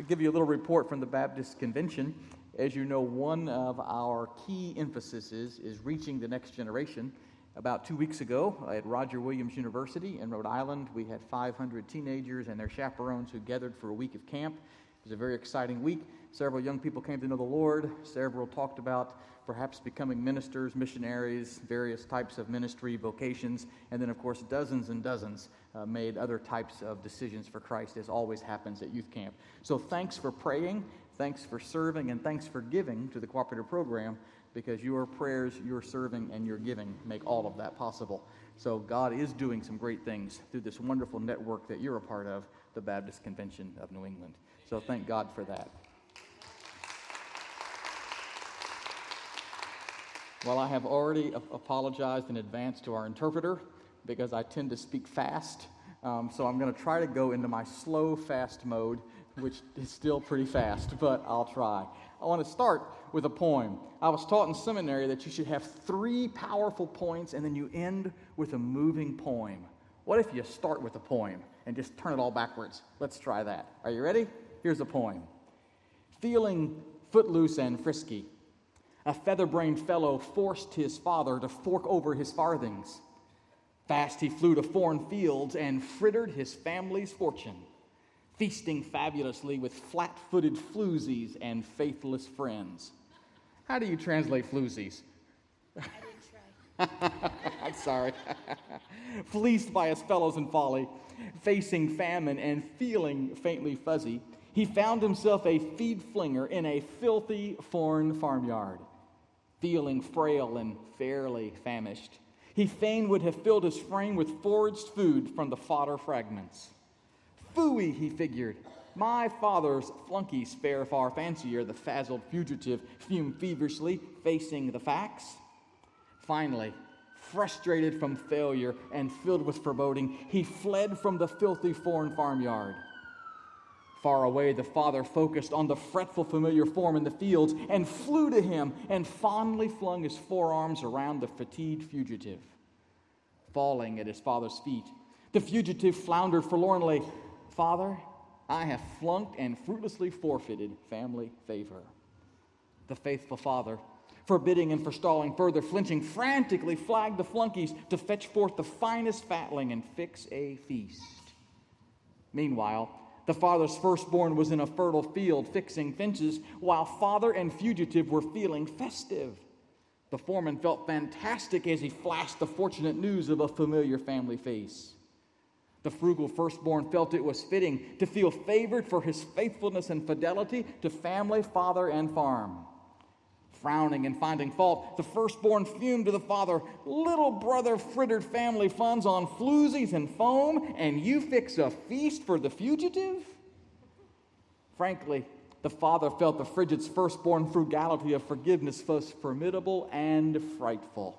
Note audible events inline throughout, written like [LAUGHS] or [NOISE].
I'll give you a little report from the Baptist Convention. As you know, one of our key emphases is reaching the next generation. About two weeks ago at Roger Williams University in Rhode Island, we had 500 teenagers and their chaperones who gathered for a week of camp. It was a very exciting week. Several young people came to know the Lord. Several talked about perhaps becoming ministers, missionaries, various types of ministry vocations. And then, of course, dozens and dozens uh, made other types of decisions for Christ, as always happens at youth camp. So, thanks for praying, thanks for serving, and thanks for giving to the cooperative program because your prayers, your serving, and your giving make all of that possible. So God is doing some great things through this wonderful network that you're a part of, the Baptist Convention of New England. So thank God for that. Well, I have already apologized in advance to our interpreter because I tend to speak fast. Um, so I'm going to try to go into my slow, fast mode, which is still pretty fast, [LAUGHS] but I'll try. I want to start with a poem. I was taught in seminary that you should have three powerful points and then you end with a moving poem. What if you start with a poem and just turn it all backwards? Let's try that. Are you ready? Here's a poem Feeling footloose and frisky, a feather brained fellow forced his father to fork over his farthings. Fast he flew to foreign fields and frittered his family's fortune feasting fabulously with flat footed floozies and faithless friends. How do you translate floozies? [LAUGHS] I'm sorry. [LAUGHS] Fleeced by his fellows in folly, facing famine and feeling faintly fuzzy, he found himself a feed flinger in a filthy foreign farmyard. Feeling frail and fairly famished, he fain would have filled his frame with foraged food from the fodder fragments. Phooey, he figured. My father's flunkies fare far fancier, the fazzled fugitive fumed feverishly, facing the facts. Finally, frustrated from failure and filled with foreboding, he fled from the filthy foreign farmyard. Far away, the father focused on the fretful, familiar form in the fields and flew to him and fondly flung his forearms around the fatigued fugitive. Falling at his father's feet, the fugitive floundered forlornly, Father, I have flunked and fruitlessly forfeited family favor. The faithful father, forbidding and forestalling further flinching, frantically flagged the flunkies to fetch forth the finest fatling and fix a feast. Meanwhile, the father's firstborn was in a fertile field fixing fences, while father and fugitive were feeling festive. The foreman felt fantastic as he flashed the fortunate news of a familiar family face. The frugal firstborn felt it was fitting to feel favored for his faithfulness and fidelity to family, father, and farm. Frowning and finding fault, the firstborn fumed to the father, Little brother frittered family funds on floozies and foam, and you fix a feast for the fugitive? Frankly, the father felt the frigid's firstborn frugality of forgiveness was formidable and frightful.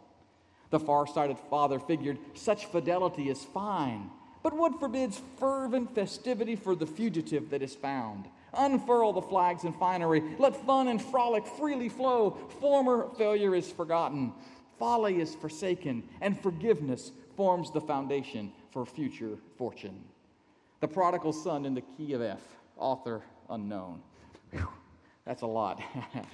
The far sighted father figured such fidelity is fine but what forbids fervent festivity for the fugitive that is found? Unfurl the flags and finery. Let fun and frolic freely flow. Former failure is forgotten. Folly is forsaken, and forgiveness forms the foundation for future fortune. The prodigal son in the key of F, author unknown. Whew, that's a lot. [LAUGHS]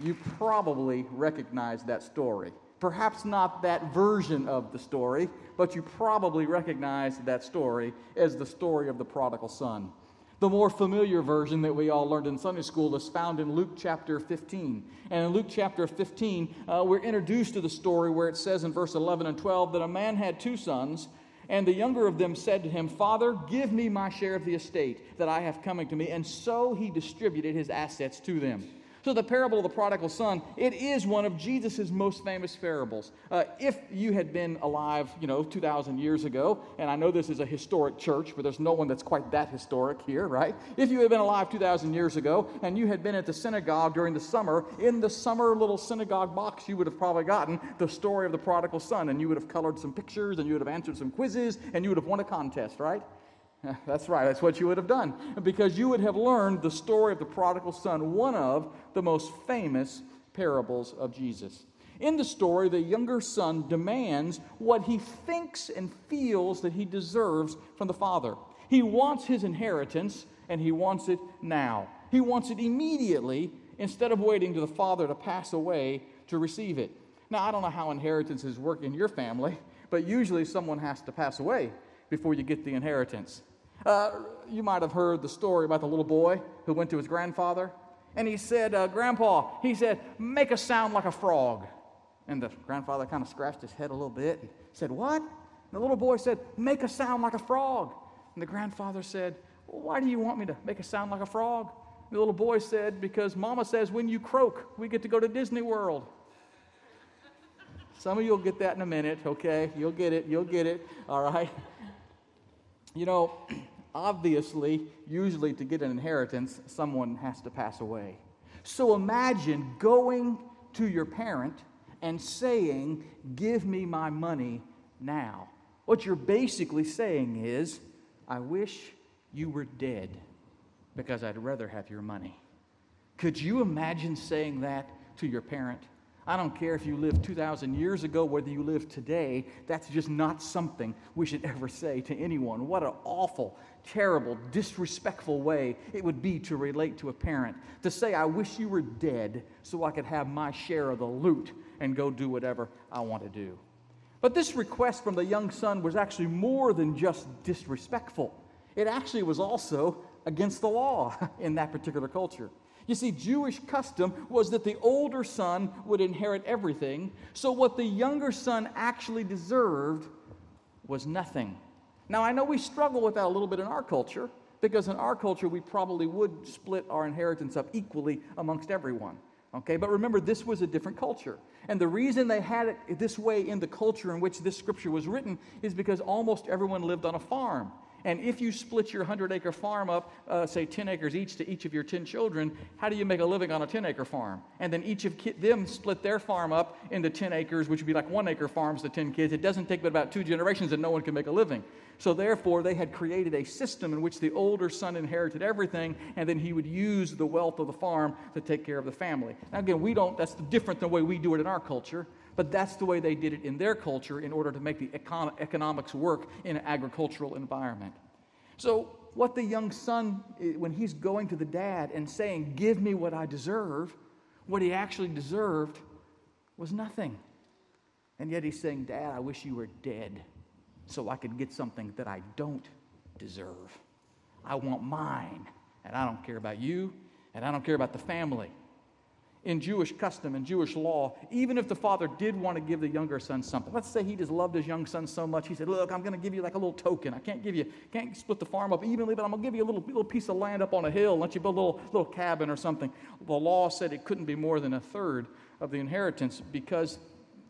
you probably recognize that story. Perhaps not that version of the story, but you probably recognize that story as the story of the prodigal son. The more familiar version that we all learned in Sunday school is found in Luke chapter 15. And in Luke chapter 15, uh, we're introduced to the story where it says in verse 11 and 12 that a man had two sons, and the younger of them said to him, Father, give me my share of the estate that I have coming to me. And so he distributed his assets to them. So, the parable of the prodigal son, it is one of Jesus' most famous parables. Uh, if you had been alive, you know, 2,000 years ago, and I know this is a historic church, but there's no one that's quite that historic here, right? If you had been alive 2,000 years ago and you had been at the synagogue during the summer, in the summer little synagogue box, you would have probably gotten the story of the prodigal son, and you would have colored some pictures, and you would have answered some quizzes, and you would have won a contest, right? [LAUGHS] That's right, that's what you would have done. Because you would have learned the story of the prodigal son, one of the most famous parables of Jesus. In the story, the younger son demands what he thinks and feels that he deserves from the father. He wants his inheritance, and he wants it now. He wants it immediately instead of waiting to the father to pass away to receive it. Now, I don't know how inheritances work in your family, but usually someone has to pass away before you get the inheritance. Uh, you might have heard the story about the little boy who went to his grandfather, and he said, uh, Grandpa, he said, make a sound like a frog. And the grandfather kind of scratched his head a little bit. He said, What? And the little boy said, Make a sound like a frog. And the grandfather said, well, Why do you want me to make a sound like a frog? And the little boy said, Because Mama says when you croak, we get to go to Disney World. Some of you will get that in a minute, okay? You'll get it, you'll get it, all right? You know, obviously, usually to get an inheritance, someone has to pass away. So imagine going to your parent and saying, Give me my money now. What you're basically saying is, I wish you were dead because I'd rather have your money. Could you imagine saying that to your parent? I don't care if you lived 2,000 years ago, whether you live today, that's just not something we should ever say to anyone. What an awful, terrible, disrespectful way it would be to relate to a parent. To say, I wish you were dead so I could have my share of the loot and go do whatever I want to do. But this request from the young son was actually more than just disrespectful, it actually was also against the law [LAUGHS] in that particular culture. You see, Jewish custom was that the older son would inherit everything, so what the younger son actually deserved was nothing. Now, I know we struggle with that a little bit in our culture, because in our culture, we probably would split our inheritance up equally amongst everyone. Okay, but remember, this was a different culture. And the reason they had it this way in the culture in which this scripture was written is because almost everyone lived on a farm. And if you split your 100 acre farm up, uh, say 10 acres each to each of your 10 children, how do you make a living on a 10 acre farm? And then each of ki- them split their farm up into 10 acres, which would be like one acre farms to 10 kids. It doesn't take but about two generations and no one can make a living. So therefore, they had created a system in which the older son inherited everything, and then he would use the wealth of the farm to take care of the family. Now, again, we don't, that's different than the way we do it in our culture. But that's the way they did it in their culture in order to make the econ- economics work in an agricultural environment. So, what the young son, eh, when he's going to the dad and saying, Give me what I deserve, what he actually deserved was nothing. And yet he's saying, Dad, I wish you were dead so I could get something that I don't deserve. I want mine, and I don't care about you, and I don't care about the family in Jewish custom and Jewish law, even if the father did want to give the younger son something, let's say he just loved his young son so much, he said, Look, I'm going to give you like a little token. I can't give you, can't split the farm up evenly, but I'm going to give you a little, little piece of land up on a hill let you build a little, little cabin or something. The law said it couldn't be more than a third of the inheritance because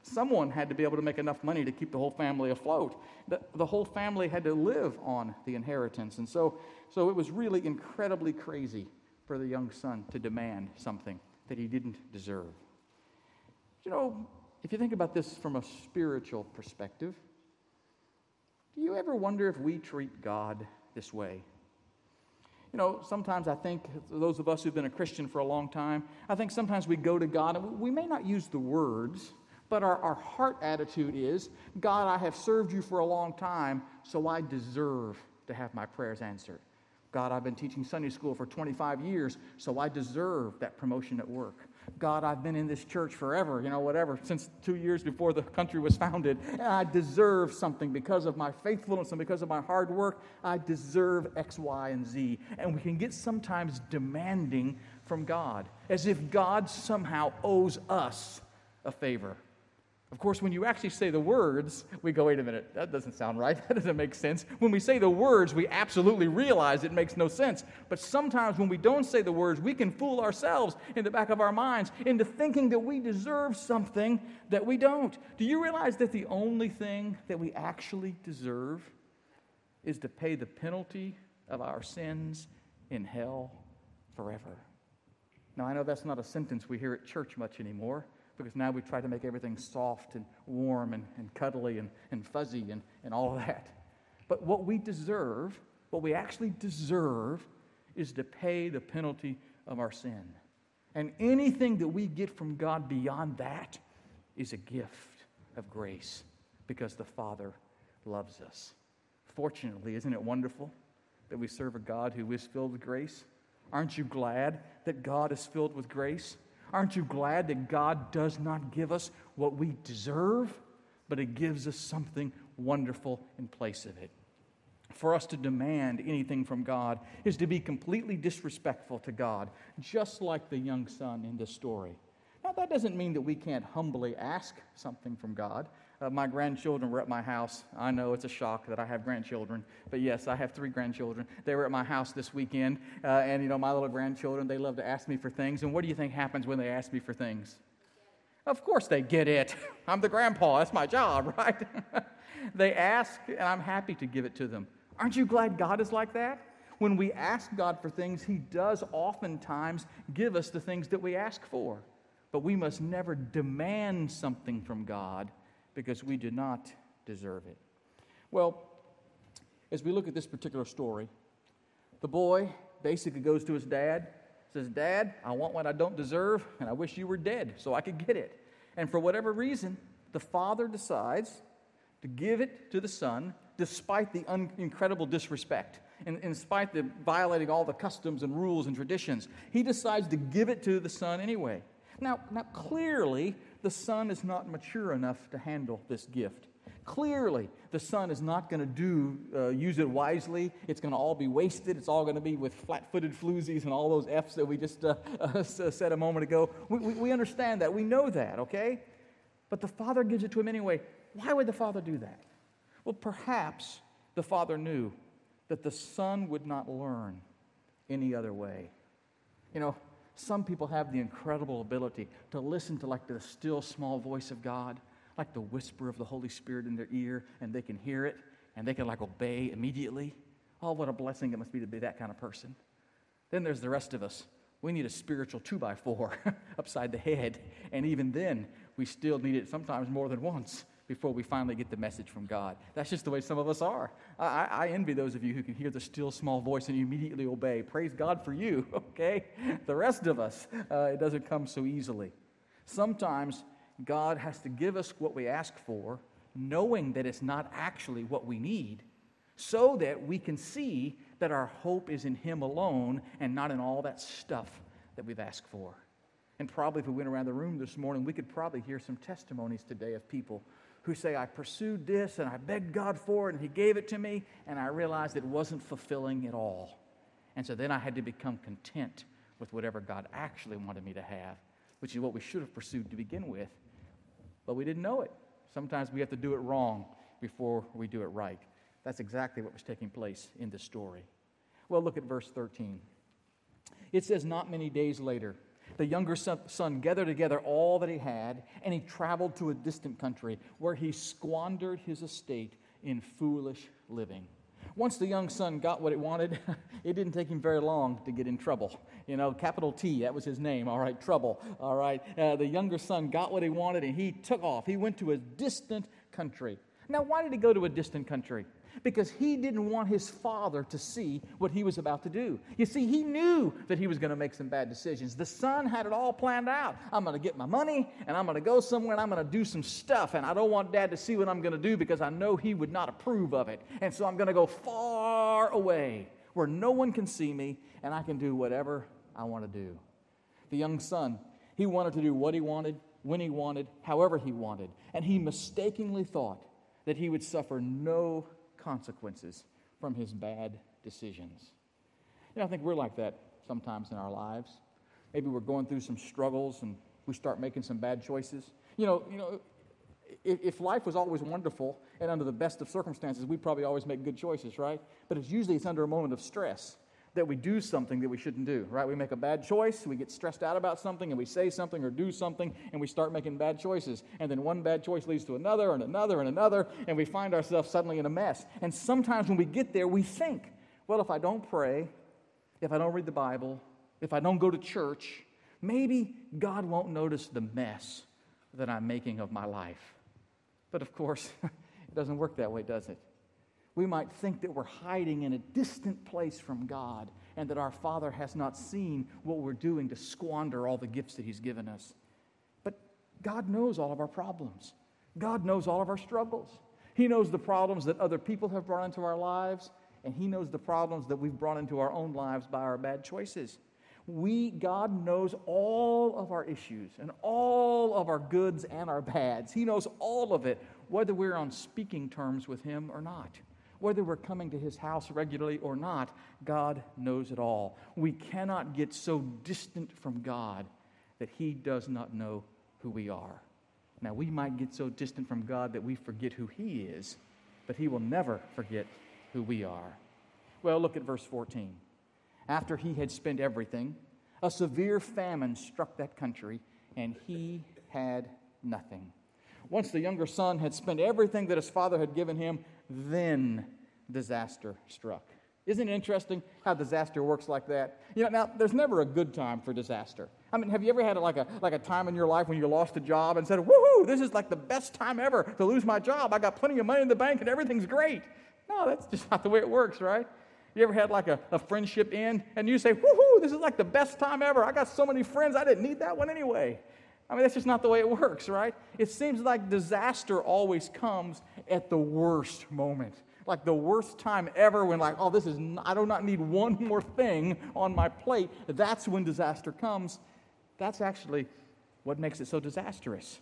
someone had to be able to make enough money to keep the whole family afloat. The, the whole family had to live on the inheritance. And so, so it was really incredibly crazy for the young son to demand something that he didn't deserve. You know, if you think about this from a spiritual perspective, do you ever wonder if we treat God this way? You know, sometimes I think, those of us who've been a Christian for a long time, I think sometimes we go to God and we may not use the words, but our, our heart attitude is God, I have served you for a long time, so I deserve to have my prayers answered. God, I've been teaching Sunday school for 25 years, so I deserve that promotion at work. God, I've been in this church forever, you know, whatever, since two years before the country was founded, and I deserve something because of my faithfulness and because of my hard work. I deserve X, Y, and Z. And we can get sometimes demanding from God, as if God somehow owes us a favor. Of course, when you actually say the words, we go, wait a minute, that doesn't sound right. [LAUGHS] That doesn't make sense. When we say the words, we absolutely realize it makes no sense. But sometimes when we don't say the words, we can fool ourselves in the back of our minds into thinking that we deserve something that we don't. Do you realize that the only thing that we actually deserve is to pay the penalty of our sins in hell forever? Now, I know that's not a sentence we hear at church much anymore because now we try to make everything soft and warm and, and cuddly and, and fuzzy and, and all that. But what we deserve, what we actually deserve, is to pay the penalty of our sin. And anything that we get from God beyond that is a gift of grace because the Father loves us. Fortunately, isn't it wonderful that we serve a God who is filled with grace? Aren't you glad that God is filled with grace? Aren't you glad that God does not give us what we deserve, but it gives us something wonderful in place of it? For us to demand anything from God is to be completely disrespectful to God, just like the young son in this story. Now, that doesn't mean that we can't humbly ask something from God. Uh, my grandchildren were at my house. I know it's a shock that I have grandchildren, but yes, I have three grandchildren. They were at my house this weekend, uh, and you know, my little grandchildren, they love to ask me for things. And what do you think happens when they ask me for things? Of course, they get it. [LAUGHS] I'm the grandpa, that's my job, [LAUGHS] right? [LAUGHS] they ask, and I'm happy to give it to them. Aren't you glad God is like that? When we ask God for things, He does oftentimes give us the things that we ask for. But we must never demand something from God because we do not deserve it. Well, as we look at this particular story, the boy basically goes to his dad, says, Dad, I want what I don't deserve, and I wish you were dead so I could get it. And for whatever reason, the father decides to give it to the son despite the un- incredible disrespect. In, in spite of violating all the customs and rules and traditions, he decides to give it to the son anyway. Now, now clearly, the son is not mature enough to handle this gift. Clearly, the son is not going to do uh, use it wisely. It's going to all be wasted. It's all going to be with flat-footed floozies and all those F's that we just uh, [LAUGHS] uh, said a moment ago. We, we, we understand that. We know that, okay? But the father gives it to him anyway. Why would the father do that? Well, perhaps the father knew that the son would not learn any other way. You know, some people have the incredible ability to listen to like the still small voice of God, like the whisper of the Holy Spirit in their ear, and they can hear it and they can like obey immediately. Oh, what a blessing it must be to be that kind of person. Then there's the rest of us. We need a spiritual two by four [LAUGHS] upside the head. And even then, we still need it sometimes more than once before we finally get the message from God. That's just the way some of us are. I, I, envy those of you who can hear the still small voice and immediately obey. Praise God for you, [LAUGHS] okay? The rest of us, uh, it doesn't come so easily. Sometimes God has to give us what we ask for, knowing that it's not actually what we need, so that we can see that our hope is in Him alone and not in all that stuff that we've asked for. And probably if we went around the room this morning, we could probably hear some testimonies today of people who say, I pursued this and I begged God for it and He gave it to me, and I realized it wasn't fulfilling at all. And so then I had to become content with whatever God actually wanted me to have, which is what we should have pursued to begin with. But we didn't know it. Sometimes we have to do it wrong before we do it right. That's exactly what was taking place in this story. Well, look at verse 13. It says, Not many days later, the younger son gathered together all that he had, and he traveled to a distant country where he squandered his estate in foolish living. Once the young son got what he wanted, [LAUGHS] it didn't take him very long to get in trouble. You know, capital T, that was his name, all right, trouble, all right. Uh, the younger son got what he wanted and he took off. He went to a distant country. Now, why did he go to a distant country? Because he didn't want his father to see what he was about to do. You see, he knew that he was going to make some bad decisions. The son had it all planned out. I'm going to get my money and I'm going to go somewhere and I'm going to do some stuff. And I don't want dad to see what I'm going to do because I know he would not approve of it. And so I'm going to go far away where no one can see me and I can do whatever I want to do. The young son, he wanted to do what he wanted, when he wanted, however he wanted. And he mistakenly thought that he would suffer no consequences from his bad decisions. You know, I think we're like that sometimes in our lives. Maybe we're going through some struggles and we start making some bad choices. You know, you know, if, if life was always wonderful and under the best of circumstances, we'd probably always make good choices, right? But it's usually it's under a moment of stress that we do something that we shouldn't do, right? We make a bad choice, we get stressed out about something, and we say something or do something, and we start making bad choices. And then one bad choice leads to another, and another, and another, and we find ourselves suddenly in a mess. And sometimes when we get there, we think, well, if I don't pray, if I don't read the Bible, if I don't go to church, maybe God won't notice the mess that I'm making of my life. But of course, [LAUGHS] it doesn't work that way, does it? We might think that we're hiding in a distant place from God and that our Father has not seen what we're doing to squander all the gifts that He's given us. But God knows all of our problems, God knows all of our struggles. He knows the problems that other people have brought into our lives, and He knows the problems that we've brought into our own lives by our bad choices. We, God knows all of our issues and all of our goods and our bads. He knows all of it, whether we're on speaking terms with Him or not. Whether we're coming to His house regularly or not, God knows it all. We cannot get so distant from God that He does not know who we are. Now, we might get so distant from God that we forget who He is, but He will never forget who we are. Well, look at verse 14. After he had spent everything, a severe famine struck that country, and he had nothing. Once the younger son had spent everything that his father had given him, then disaster struck. Isn't it interesting how disaster works like that? You know, now there's never a good time for disaster. I mean, have you ever had like a like a time in your life when you lost a job and said, "Woohoo! This is like the best time ever to lose my job. I got plenty of money in the bank and everything's great." No, that's just not the way it works, right? You ever had like a, a friendship end and you say, "Woohoo! This is like the best time ever. I got so many friends. I didn't need that one anyway." I mean, that's just not the way it works, right? It seems like disaster always comes at the worst moment. Like the worst time ever when like oh this is i do not need one [LAUGHS] more thing on my plate. That's when disaster comes. That's actually what makes it so disastrous.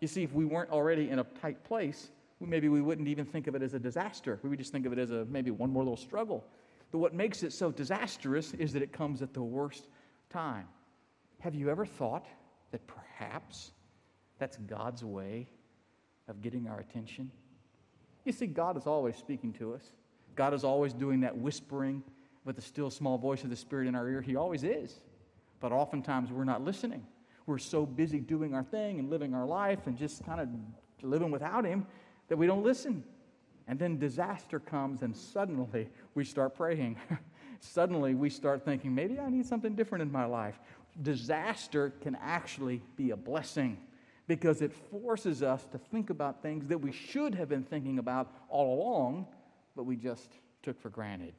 You see if we weren't already in a tight place maybe we wouldn't even think of it as a disaster. We would just think of it as a maybe one more little struggle. But what makes it so disastrous is that it comes at the worst time. Have you ever thought that perhaps that's god's way of getting our attention you see, God is always speaking to us. God is always doing that whispering with the still small voice of the Spirit in our ear. He always is. But oftentimes we're not listening. We're so busy doing our thing and living our life and just kind of living without Him that we don't listen. And then disaster comes, and suddenly we start praying. [LAUGHS] suddenly we start thinking, maybe I need something different in my life. Disaster can actually be a blessing because it forces us to think about things that we should have been thinking about all along, but we just took for granted.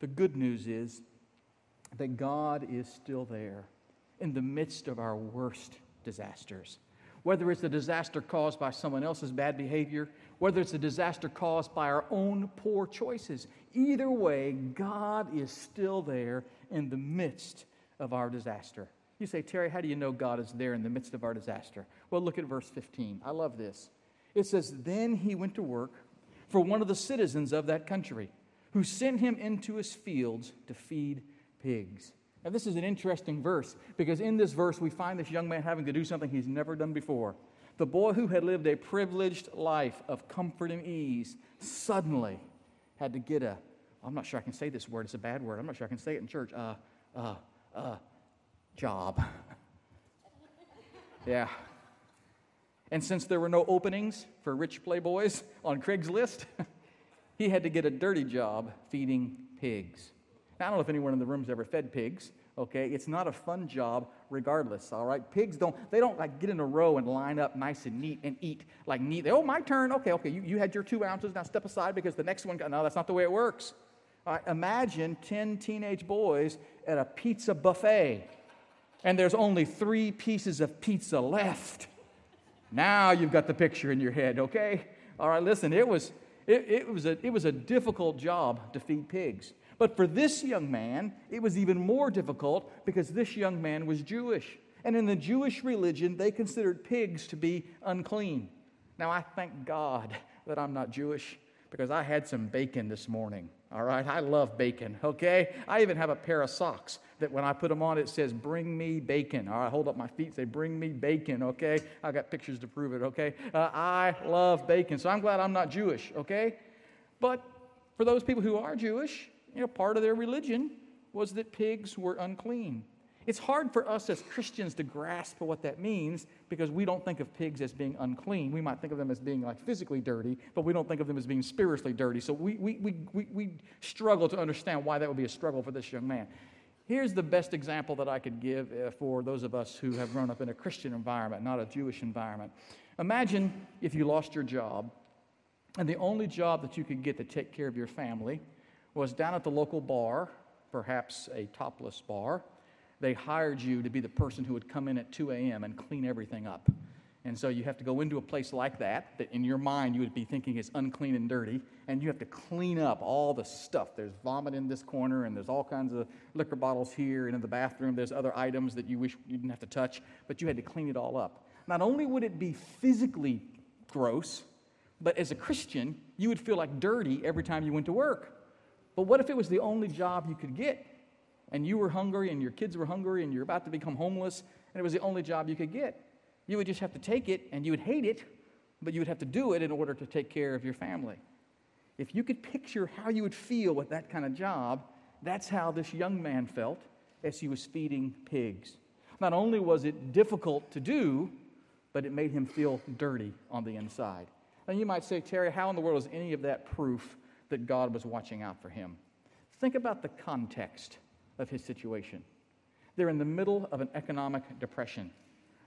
The good news is that God is still there in the midst of our worst disasters. Whether it's a disaster caused by someone else's bad behavior, whether it's a disaster caused by our own poor choices, either way, God is still there in the midst of our disaster. You say, Terry, how do you know God is there in the midst of our disaster? Well, look at verse 15. I love this. It says, Then he went to work for one of the citizens of that country, who sent him into his fields to feed pigs. Now, this is an interesting verse because in this verse we find this young man having to do something he's never done before. The boy who had lived a privileged life of comfort and ease suddenly had to get a, I'm not sure I can say this word, it's a bad word. I'm not sure I can say it in church. Uh, uh, uh, job. [LAUGHS] yeah. And since there were no openings for rich playboys on Craigslist, [LAUGHS] he had to get a dirty job feeding pigs. Now, I don't know if anyone in the room's ever fed pigs. Okay, it's not a fun job regardless, all right? Pigs don't, they don't like get in a row and line up nice and neat and eat like neat. Oh, my turn. Okay, okay, you, you had your two ounces. Now step aside because the next one, got, no, that's not the way it works. Right, imagine 10 teenage boys at a pizza buffet and there's only three pieces of pizza left. Now you've got the picture in your head, okay? All right, listen, it was, it, it, was a, it was a difficult job to feed pigs. But for this young man, it was even more difficult because this young man was Jewish. And in the Jewish religion, they considered pigs to be unclean. Now, I thank God that I'm not Jewish because I had some bacon this morning. All right, I love bacon, okay? I even have a pair of socks that when I put them on, it says, Bring me bacon. All right, hold up my feet, say, Bring me bacon, okay? I got pictures to prove it, okay? Uh, I love bacon, so I'm glad I'm not Jewish, okay? But for those people who are Jewish, you know, part of their religion was that pigs were unclean. It's hard for us as Christians to grasp what that means because we don't think of pigs as being unclean. We might think of them as being like physically dirty, but we don't think of them as being spiritually dirty. So we, we, we, we, we struggle to understand why that would be a struggle for this young man. Here's the best example that I could give uh, for those of us who have grown up in a Christian environment, not a Jewish environment. Imagine if you lost your job, and the only job that you could get to take care of your family was down at the local bar, perhaps a topless bar they hired you to be the person who would come in at 2 a.m. and clean everything up. And so you have to go into a place like that, that in your mind you would be thinking is unclean and dirty, and you have to clean up all the stuff. There's vomit in this corner, and there's all kinds of liquor bottles here, and in the bathroom there's other items that you wish you didn't have to touch, but you had to clean it all up. Not only would it be physically gross, but as a Christian, you would feel like dirty every time you went to work. But what if it was the only job you could get? And you were hungry, and your kids were hungry, and you're about to become homeless, and it was the only job you could get? You would just have to take it, and you would hate it, but you would have to do it in order to take care of your family. If you could picture how you would feel with that kind of job, that's how this young man felt as he was feeding pigs. Not only was it difficult to do, but it made him feel dirty on the inside. And you might say, Terry, how in the world is any of that proof that God was watching out for him? Think about the context of his situation. They're in the middle of an economic depression.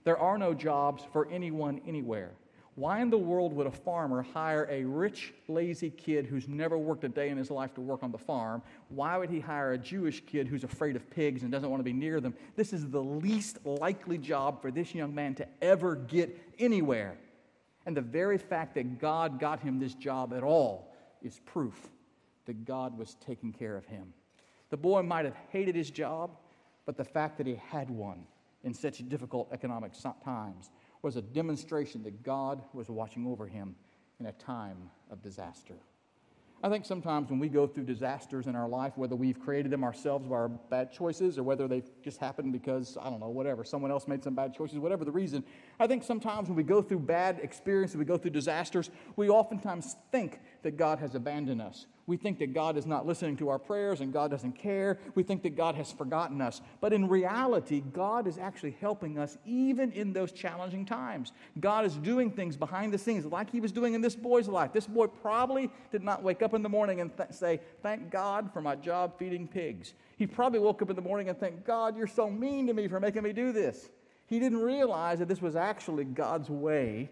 There are no jobs for anyone anywhere. Why in the world would a farmer hire a rich, lazy kid who's never worked a day in his life to work on the farm? Why would he hire a Jewish kid who's afraid of pigs and doesn't want to be near them? This is the least likely job for this young man to ever get anywhere. And the very fact that God got him this job at all is proof that God was taking care of him. The boy might have hated his job, but the fact that he had one in such difficult economic times was a demonstration that God was watching over him in a time of disaster. I think sometimes when we go through disasters in our life, whether we've created them ourselves by our bad choices or whether they just happened because, I don't know, whatever, someone else made some bad choices, whatever the reason, I think sometimes when we go through bad experiences, we go through disasters, we oftentimes think that God has abandoned us. We think that God is not listening to our prayers and God doesn't care. We think that God has forgotten us. But in reality, God is actually helping us even in those challenging times. God is doing things behind the scenes like He was doing in this boy's life. This boy probably did not wake up in the morning and th- say, Thank God for my job feeding pigs. He probably woke up in the morning and think, God, you're so mean to me for making me do this. He didn't realize that this was actually God's way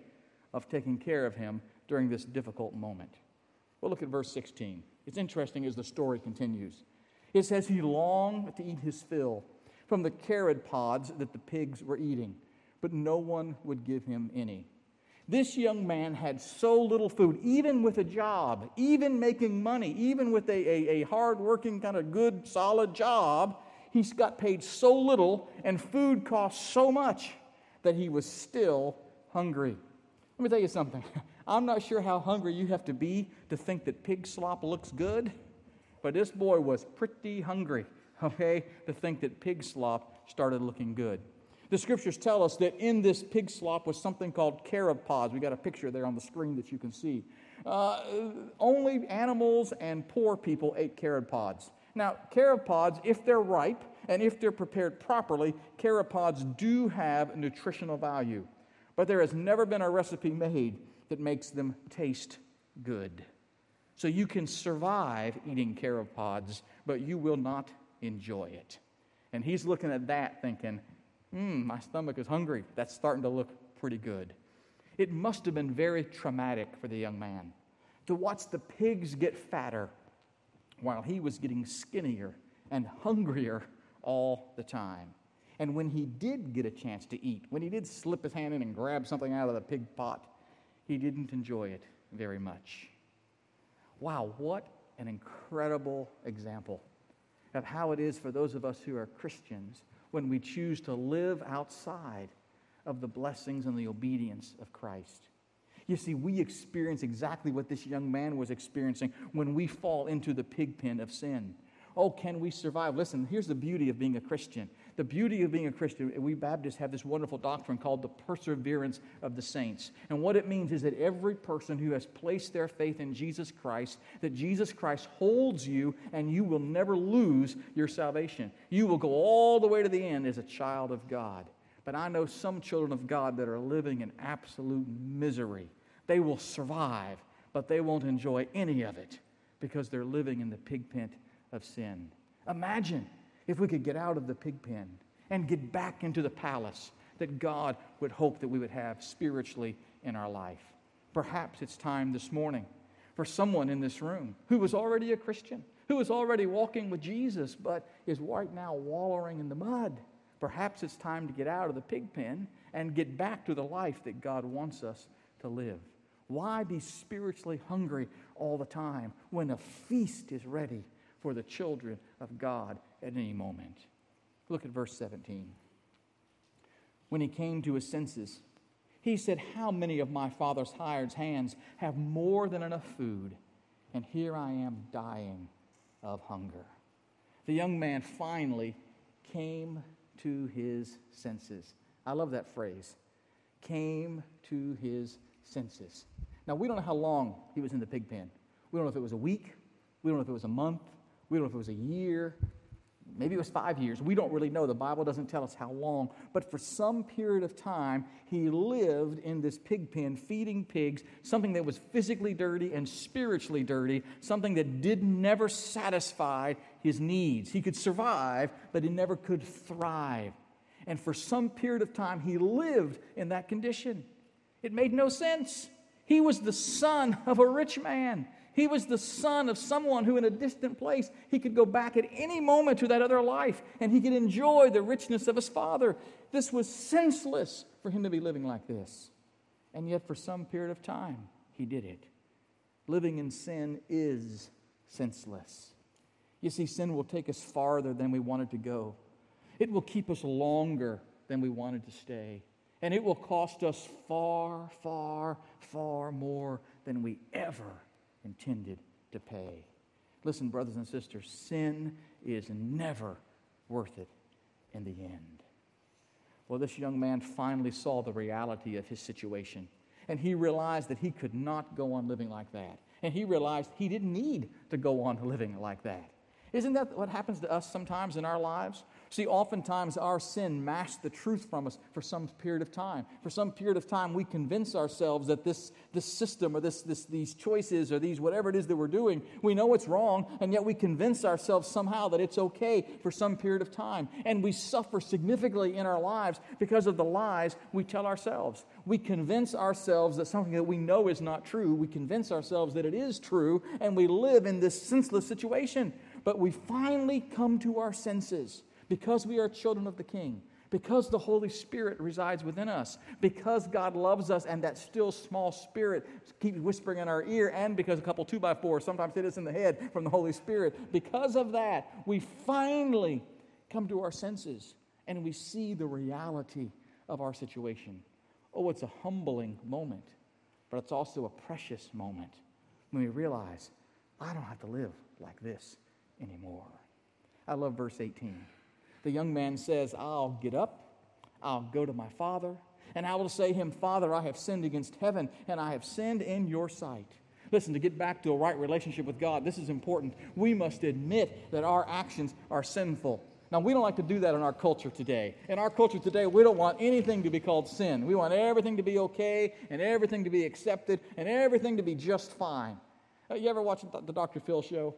of taking care of him during this difficult moment. Well, look at verse 16. It's interesting as the story continues. It says he longed to eat his fill from the carob pods that the pigs were eating, but no one would give him any. This young man had so little food, even with a job, even making money, even with a, a, a hard-working, kind of good, solid job, he's got paid so little and food cost so much that he was still hungry. Let me tell you something. [LAUGHS] I'm not sure how hungry you have to be to think that pig slop looks good, but this boy was pretty hungry, okay, to think that pig slop started looking good. The scriptures tell us that in this pig slop was something called carob pods. We got a picture there on the screen that you can see. Uh, only animals and poor people ate carob pods. Now, carob pods, if they're ripe and if they're prepared properly, carob pods do have nutritional value. But there has never been a recipe made that makes them taste good. So you can survive eating carob pods, but you will not enjoy it. And he's looking at that thinking, hmm, my stomach is hungry. That's starting to look pretty good. It must have been very traumatic for the young man to watch the pigs get fatter while he was getting skinnier and hungrier all the time. And when he did get a chance to eat, when he did slip his hand in and grab something out of the pig pot, he didn't enjoy it very much. Wow, what an incredible example of how it is for those of us who are Christians when we choose to live outside of the blessings and the obedience of Christ. You see, we experience exactly what this young man was experiencing when we fall into the pig pen of sin. Oh, can we survive? Listen, here's the beauty of being a Christian. The beauty of being a Christian, we Baptists have this wonderful doctrine called the perseverance of the saints. And what it means is that every person who has placed their faith in Jesus Christ, that Jesus Christ holds you and you will never lose your salvation. You will go all the way to the end as a child of God. But I know some children of God that are living in absolute misery. They will survive, but they won't enjoy any of it because they're living in the pig pen of sin. Imagine if we could get out of the pig pen and get back into the palace that God would hope that we would have spiritually in our life. Perhaps it's time this morning for someone in this room who was already a Christian, who was already walking with Jesus, but is right now wallowing in the mud. Perhaps it's time to get out of the pig pen and get back to the life that God wants us to live. Why be spiritually hungry all the time when a feast is ready for the children of God at any moment? Look at verse 17. When he came to his senses, he said, How many of my father's hired hands have more than enough food? And here I am dying of hunger. The young man finally came to his senses. I love that phrase. Came to his senses. Now, we don't know how long he was in the pig pen. We don't know if it was a week. We don't know if it was a month. We don't know if it was a year. Maybe it was five years. We don't really know. The Bible doesn't tell us how long. But for some period of time, he lived in this pig pen, feeding pigs, something that was physically dirty and spiritually dirty, something that did never satisfy his needs. He could survive, but he never could thrive. And for some period of time, he lived in that condition. It made no sense. He was the son of a rich man. He was the son of someone who, in a distant place, he could go back at any moment to that other life and he could enjoy the richness of his father. This was senseless for him to be living like this. And yet, for some period of time, he did it. Living in sin is senseless. You see, sin will take us farther than we wanted to go, it will keep us longer than we wanted to stay. And it will cost us far, far, far more than we ever intended to pay. Listen, brothers and sisters, sin is never worth it in the end. Well, this young man finally saw the reality of his situation, and he realized that he could not go on living like that. And he realized he didn't need to go on living like that. Isn't that what happens to us sometimes in our lives? See, oftentimes our sin masks the truth from us for some period of time. For some period of time, we convince ourselves that this, this system or this, this, these choices or these whatever it is that we're doing, we know it's wrong, and yet we convince ourselves somehow that it's okay for some period of time. And we suffer significantly in our lives because of the lies we tell ourselves. We convince ourselves that something that we know is not true, we convince ourselves that it is true, and we live in this senseless situation. But we finally come to our senses because we are children of the King, because the Holy Spirit resides within us, because God loves us and that still small spirit keeps whispering in our ear, and because a couple two by fours sometimes hit us in the head from the Holy Spirit, because of that, we finally come to our senses and we see the reality of our situation. Oh, it's a humbling moment, but it's also a precious moment when we realize I don't have to live like this anymore. I love verse 18 the young man says, I'll get up, I'll go to my father, and I will say him, Father, I have sinned against heaven, and I have sinned in your sight. Listen, to get back to a right relationship with God, this is important. We must admit that our actions are sinful. Now, we don't like to do that in our culture today. In our culture today, we don't want anything to be called sin. We want everything to be okay and everything to be accepted and everything to be just fine. Uh, you ever watch the Dr. Phil show?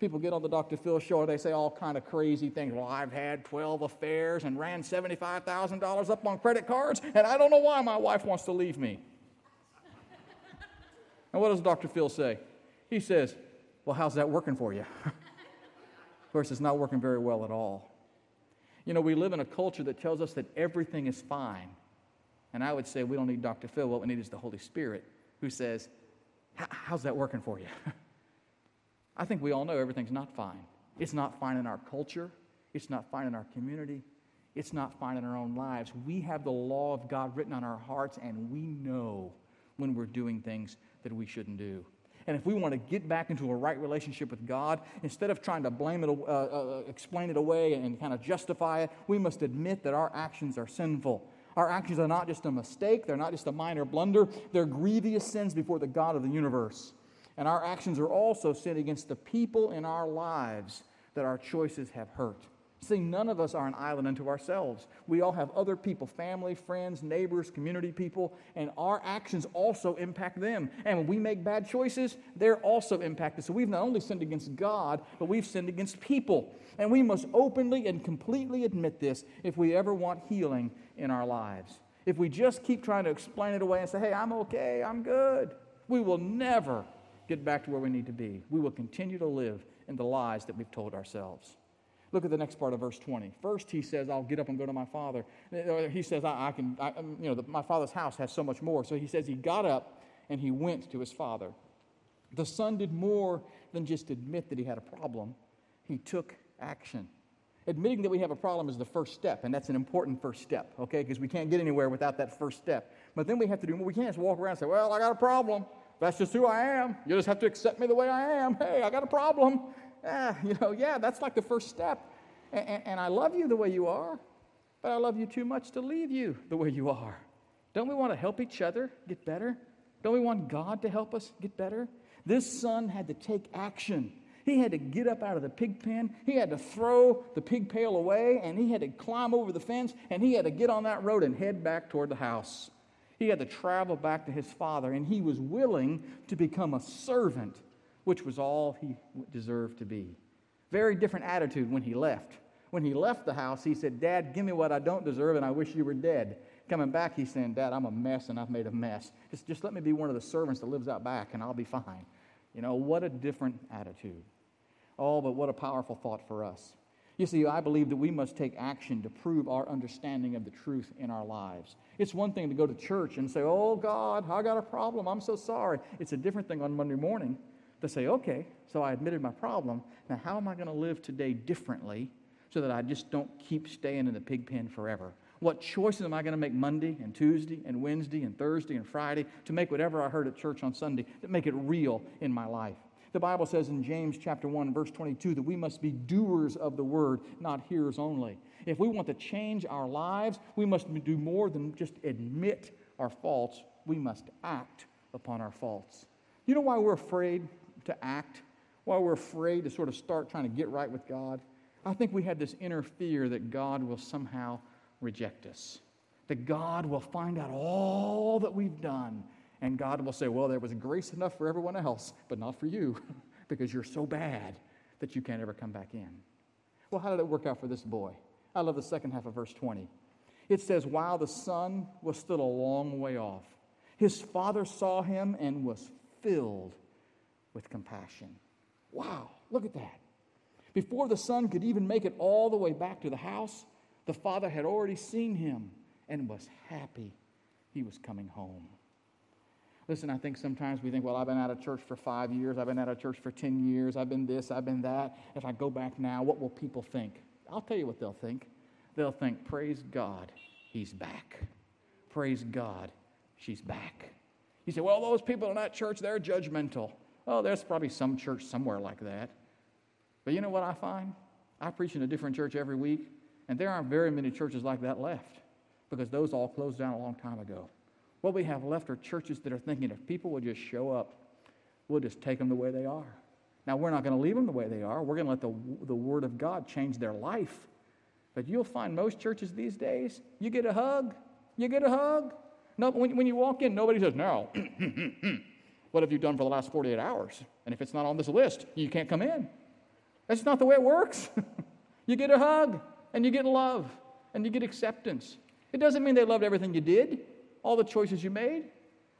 People get on the Dr. Phil show, and they say all kind of crazy things. Well, I've had 12 affairs and ran $75,000 up on credit cards, and I don't know why my wife wants to leave me. [LAUGHS] and what does Dr. Phil say? He says, Well, how's that working for you? [LAUGHS] of course, it's not working very well at all. You know, we live in a culture that tells us that everything is fine. And I would say we don't need Dr. Phil. What we need is the Holy Spirit who says, How's that working for you? [LAUGHS] I think we all know everything's not fine. It's not fine in our culture, it's not fine in our community, it's not fine in our own lives. We have the law of God written on our hearts, and we know when we're doing things that we shouldn't do. And if we want to get back into a right relationship with God, instead of trying to blame it, uh, uh, explain it away, and kind of justify it, we must admit that our actions are sinful. Our actions are not just a mistake, they're not just a minor blunder, they're grievous sins before the God of the universe. And our actions are also sin against the people in our lives that our choices have hurt. See, none of us are an island unto ourselves. We all have other people, family, friends, neighbors, community people, and our actions also impact them. And when we make bad choices, they're also impacted. So we've not only sinned against God, but we've sinned against people. And we must openly and completely admit this if we ever want healing in our lives. If we just keep trying to explain it away and say, hey, I'm okay, I'm good, we will never get back to where we need to be. We will continue to live in the lies that we've told ourselves. Look at the next part of verse 20. First, he says, I'll get up and go to my father. He says, I, I can, I, um, you know, the, my father's house has so much more. So he says he got up and he went to his father. The son did more than just admit that he had a problem, he took action. Admitting that we have a problem is the first step, and that's an important first step, okay? Because we can't get anywhere without that first step. But then we have to do more. We can't just walk around and say, Well, I got a problem. That's just who I am. You just have to accept me the way I am. Hey, I got a problem. Ah, you know, yeah, that's like the first step. And, and, and I love you the way you are, but I love you too much to leave you the way you are. Don't we want to help each other get better? Don't we want God to help us get better? This son had to take action. He had to get up out of the pig pen. He had to throw the pig pail away, and he had to climb over the fence, and he had to get on that road and head back toward the house. He had to travel back to his father, and he was willing to become a servant, which was all he deserved to be. Very different attitude when he left. When he left the house, he said, Dad, give me what I don't deserve, and I wish you were dead. Coming back, he's saying, Dad, I'm a mess and I've made a mess. Just, just let me be one of the servants that lives out back and I'll be fine. You know, what a different attitude. Oh, but what a powerful thought for us. You see, I believe that we must take action to prove our understanding of the truth in our lives. It's one thing to go to church and say, Oh, God, I got a problem. I'm so sorry. It's a different thing on Monday morning to say, Okay, so I admitted my problem. Now, how am I going to live today differently so that I just don't keep staying in the pig pen forever? What choices am I going to make Monday and Tuesday and Wednesday and Thursday and Friday to make whatever I heard at church on Sunday, to make it real in my life? The Bible says in James chapter 1 verse 22 that we must be doers of the word, not hearers only. If we want to change our lives, we must do more than just admit our faults. We must act upon our faults. You know why we're afraid to act? Why we're afraid to sort of start trying to get right with God? I think we have this inner fear that God will somehow reject us. That God will find out all that we've done, and God will say, Well, there was grace enough for everyone else, but not for you, [LAUGHS] because you're so bad that you can't ever come back in. Well, how did it work out for this boy? I love the second half of verse 20. It says, While the son was still a long way off, his father saw him and was filled with compassion. Wow, look at that. Before the son could even make it all the way back to the house, the father had already seen him and was happy he was coming home. Listen, I think sometimes we think, well, I've been out of church for five years, I've been out of church for 10 years, I've been this, I've been that. If I go back now, what will people think? I'll tell you what they'll think. They'll think, praise God, he's back. Praise God, she's back. You say, well, those people in that church, they're judgmental. Oh, there's probably some church somewhere like that. But you know what I find? I preach in a different church every week, and there aren't very many churches like that left because those all closed down a long time ago. What we have left are churches that are thinking if people will just show up, we'll just take them the way they are. Now, we're not going to leave them the way they are. We're going to let the, the Word of God change their life. But you'll find most churches these days, you get a hug. You get a hug. No, when, when you walk in, nobody says, Now, [CLEARS THROAT] what have you done for the last 48 hours? And if it's not on this list, you can't come in. That's not the way it works. [LAUGHS] you get a hug and you get love and you get acceptance. It doesn't mean they loved everything you did, all the choices you made.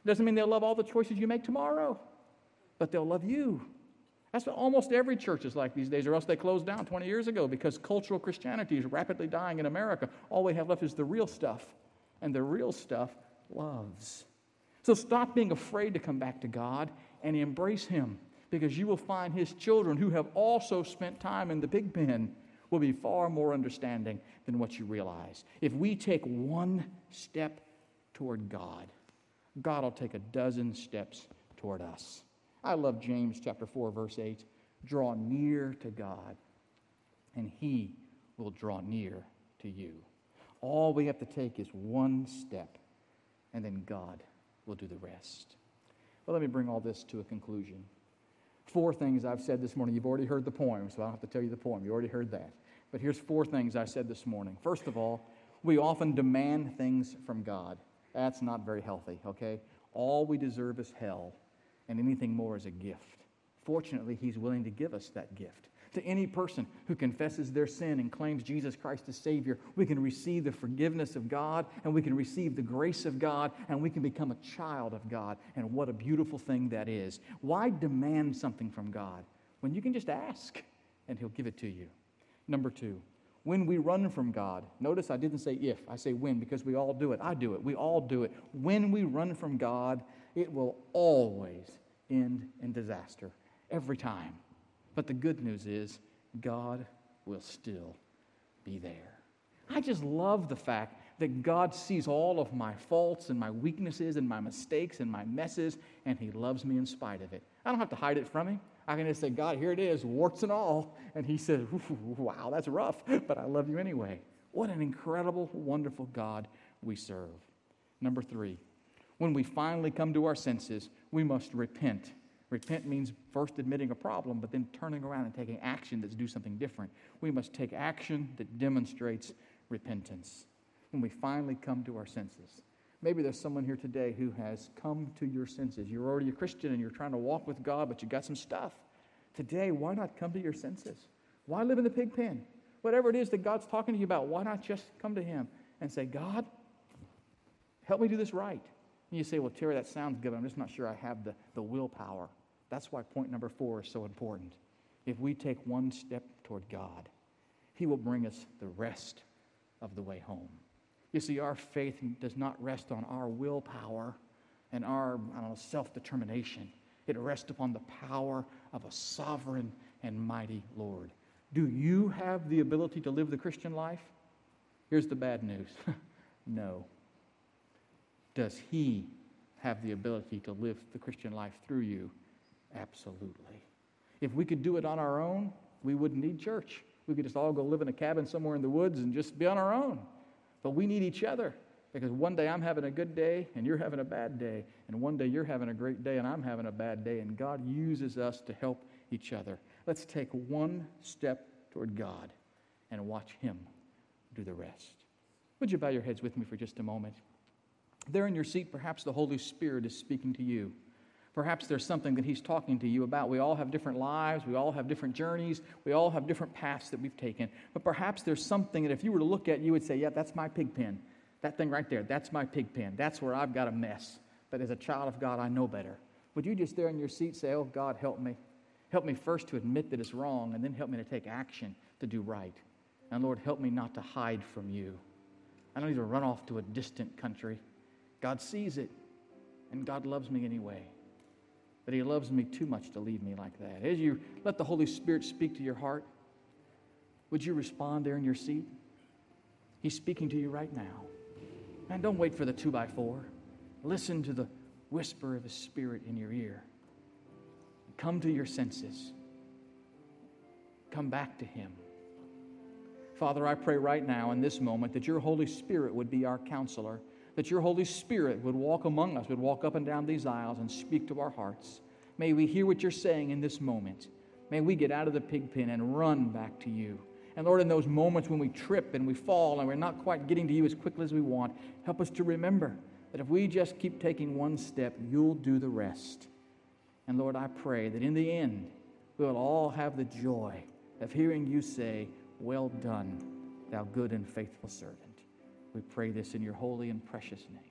Doesn't mean they'll love all the choices you make tomorrow, but they'll love you. That's what almost every church is like these days, or else they closed down 20 years ago because cultural Christianity is rapidly dying in America. All we have left is the real stuff, and the real stuff loves. So stop being afraid to come back to God and embrace Him because you will find His children who have also spent time in the big pen will be far more understanding than what you realize. If we take one step toward God, God will take a dozen steps toward us. I love James chapter 4 verse 8. Draw near to God, and he will draw near to you. All we have to take is one step, and then God will do the rest. Well, let me bring all this to a conclusion. Four things I've said this morning. You've already heard the poem, so I don't have to tell you the poem. You already heard that. But here's four things I said this morning. First of all, we often demand things from God. That's not very healthy, okay? All we deserve is hell, and anything more is a gift. Fortunately, He's willing to give us that gift. To any person who confesses their sin and claims Jesus Christ as Savior, we can receive the forgiveness of God, and we can receive the grace of God, and we can become a child of God. And what a beautiful thing that is. Why demand something from God when you can just ask and He'll give it to you? Number two, when we run from God, notice I didn't say if, I say when because we all do it. I do it. We all do it. When we run from God, it will always end in disaster, every time. But the good news is, God will still be there. I just love the fact that God sees all of my faults and my weaknesses and my mistakes and my messes, and He loves me in spite of it. I don't have to hide it from Him. I can just say, God, here it is, warts and all. And He says, Wow, that's rough, but I love you anyway. What an incredible, wonderful God we serve. Number three, when we finally come to our senses, we must repent. Repent means first admitting a problem, but then turning around and taking action to do something different. We must take action that demonstrates repentance when we finally come to our senses. Maybe there's someone here today who has come to your senses. You're already a Christian and you're trying to walk with God, but you got some stuff. Today, why not come to your senses? Why live in the pig pen? Whatever it is that God's talking to you about, why not just come to Him and say, God, help me do this right? And you say, Well, Terry, that sounds good, I'm just not sure I have the, the willpower. That's why point number four is so important. If we take one step toward God, He will bring us the rest of the way home. You see, our faith does not rest on our willpower and our self determination. It rests upon the power of a sovereign and mighty Lord. Do you have the ability to live the Christian life? Here's the bad news [LAUGHS] no. Does He have the ability to live the Christian life through you? Absolutely. If we could do it on our own, we wouldn't need church. We could just all go live in a cabin somewhere in the woods and just be on our own. But we need each other because one day I'm having a good day and you're having a bad day. And one day you're having a great day and I'm having a bad day. And God uses us to help each other. Let's take one step toward God and watch Him do the rest. Would you bow your heads with me for just a moment? There in your seat, perhaps the Holy Spirit is speaking to you. Perhaps there's something that He's talking to you about. We all have different lives, we all have different journeys, we all have different paths that we've taken. But perhaps there's something that if you were to look at, you would say, Yeah, that's my pig pen. That thing right there, that's my pig pen. That's where I've got a mess. But as a child of God, I know better. Would you just there in your seat say, Oh, God, help me? Help me first to admit that it's wrong, and then help me to take action to do right. And Lord, help me not to hide from you. I don't need to run off to a distant country. God sees it, and God loves me anyway He loves me too much to leave me like that. As you let the Holy Spirit speak to your heart, would you respond there in your seat? He's speaking to you right now. Man, don't wait for the two by four. Listen to the whisper of His Spirit in your ear. Come to your senses. Come back to Him. Father, I pray right now in this moment that your Holy Spirit would be our counselor that your Holy Spirit would walk among us, would walk up and down these aisles and speak to our hearts. May we hear what you're saying in this moment. May we get out of the pig pen and run back to you. And Lord, in those moments when we trip and we fall and we're not quite getting to you as quickly as we want, help us to remember that if we just keep taking one step, you'll do the rest. And Lord, I pray that in the end, we'll all have the joy of hearing you say, Well done, thou good and faithful servant. We pray this in your holy and precious name.